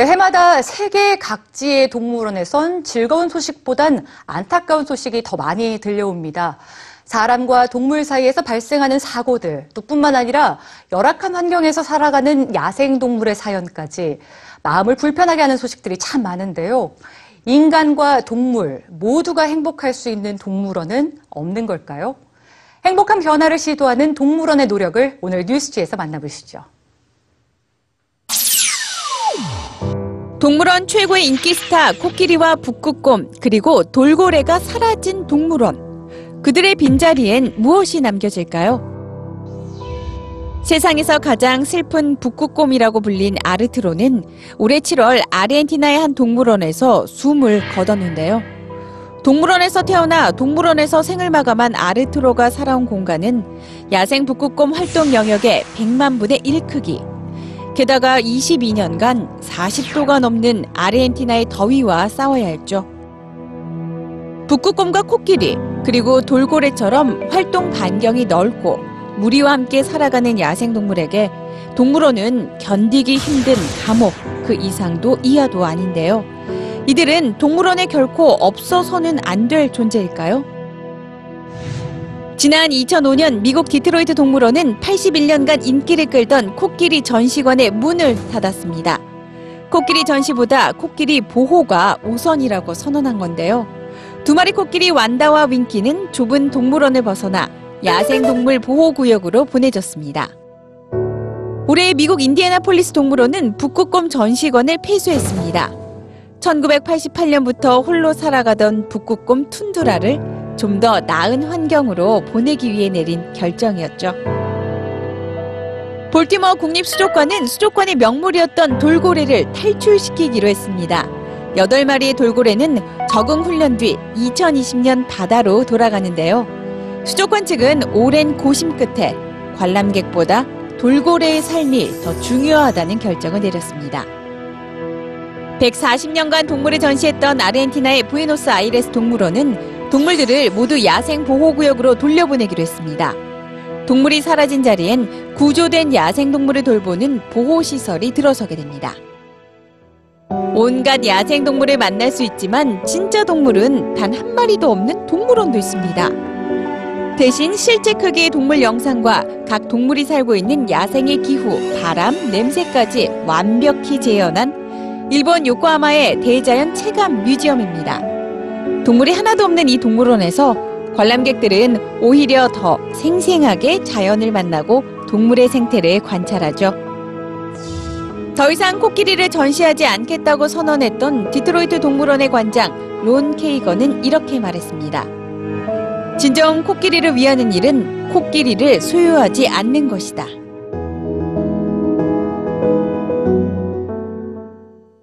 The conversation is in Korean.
네, 해마다 세계 각지의 동물원에선 즐거운 소식보단 안타까운 소식이 더 많이 들려옵니다. 사람과 동물 사이에서 발생하는 사고들, 또 뿐만 아니라 열악한 환경에서 살아가는 야생동물의 사연까지 마음을 불편하게 하는 소식들이 참 많은데요. 인간과 동물 모두가 행복할 수 있는 동물원은 없는 걸까요? 행복한 변화를 시도하는 동물원의 노력을 오늘 뉴스지에서 만나보시죠. 동물원 최고의 인기 스타 코끼리와 북극곰 그리고 돌고래가 사라진 동물원. 그들의 빈자리엔 무엇이 남겨질까요? 세상에서 가장 슬픈 북극곰이라고 불린 아르트로는 올해 7월 아르헨티나의 한 동물원에서 숨을 거뒀는데요. 동물원에서 태어나 동물원에서 생을 마감한 아르트로가 살아온 공간은 야생 북극곰 활동 영역의 100만 분의 1 크기. 게다가 22년간 40도가 넘는 아르헨티나의 더위와 싸워야 했죠. 북극곰과 코끼리, 그리고 돌고래처럼 활동 반경이 넓고 무리와 함께 살아가는 야생동물에게 동물원은 견디기 힘든 감옥 그 이상도 이하도 아닌데요. 이들은 동물원에 결코 없어서는 안 될 존재일까요? 지난 2005년 미국 디트로이트 동물원은 81년간 인기를 끌던 코끼리 전시관의 문을 닫았습니다. 코끼리 전시보다 코끼리 보호가 우선이라고 선언한 건데요. 두 마리 코끼리 완다와 윙키는 좁은 동물원을 벗어나 야생동물 보호구역으로 보내졌습니다. 올해 미국 인디애나폴리스 동물원은 북극곰 전시관을 폐쇄했습니다. 1988년부터 홀로 살아가던 북극곰 툰드라를 좀 더 나은 환경으로 보내기 위해 내린 결정이었죠. 볼티모어 국립 수족관은 수족관의 명물이었던 돌고래를 탈출시키기로 했습니다. 8마리의 돌고래는 적응 훈련 뒤 2020년 바다로 돌아가는데요. 수족관 측은 오랜 고심 끝에 관람객보다 돌고래의 삶이 더 중요하다는 결정을 내렸습니다. 140년간 동물을 전시했던 아르헨티나의 부에노스 아이레스 동물원은 동물들을 모두 야생 보호구역으로 돌려보내기로 했습니다. 동물이 사라진 자리엔 구조된 야생동물을 돌보는 보호시설이 들어서게 됩니다. 온갖 야생동물을 만날 수 있지만 진짜 동물은 단 한 마리도 없는 동물원도 있습니다. 대신 실제 크기의 동물 영상과 각 동물이 살고 있는 야생의 기후, 바람, 냄새까지 완벽히 재현한 일본 요코하마의 대자연 체감 뮤지엄입니다. 동물이 하나도 없는 이 동물원에서 관람객들은 오히려 더 생생하게 자연을 만나고 동물의 생태를 관찰하죠. 더 이상 코끼리를 전시하지 않겠다고 선언했던 디트로이트 동물원의 관장 론 케이거는 이렇게 말했습니다. 진정 코끼리를 위하는 일은 코끼리를 소유하지 않는 것이다.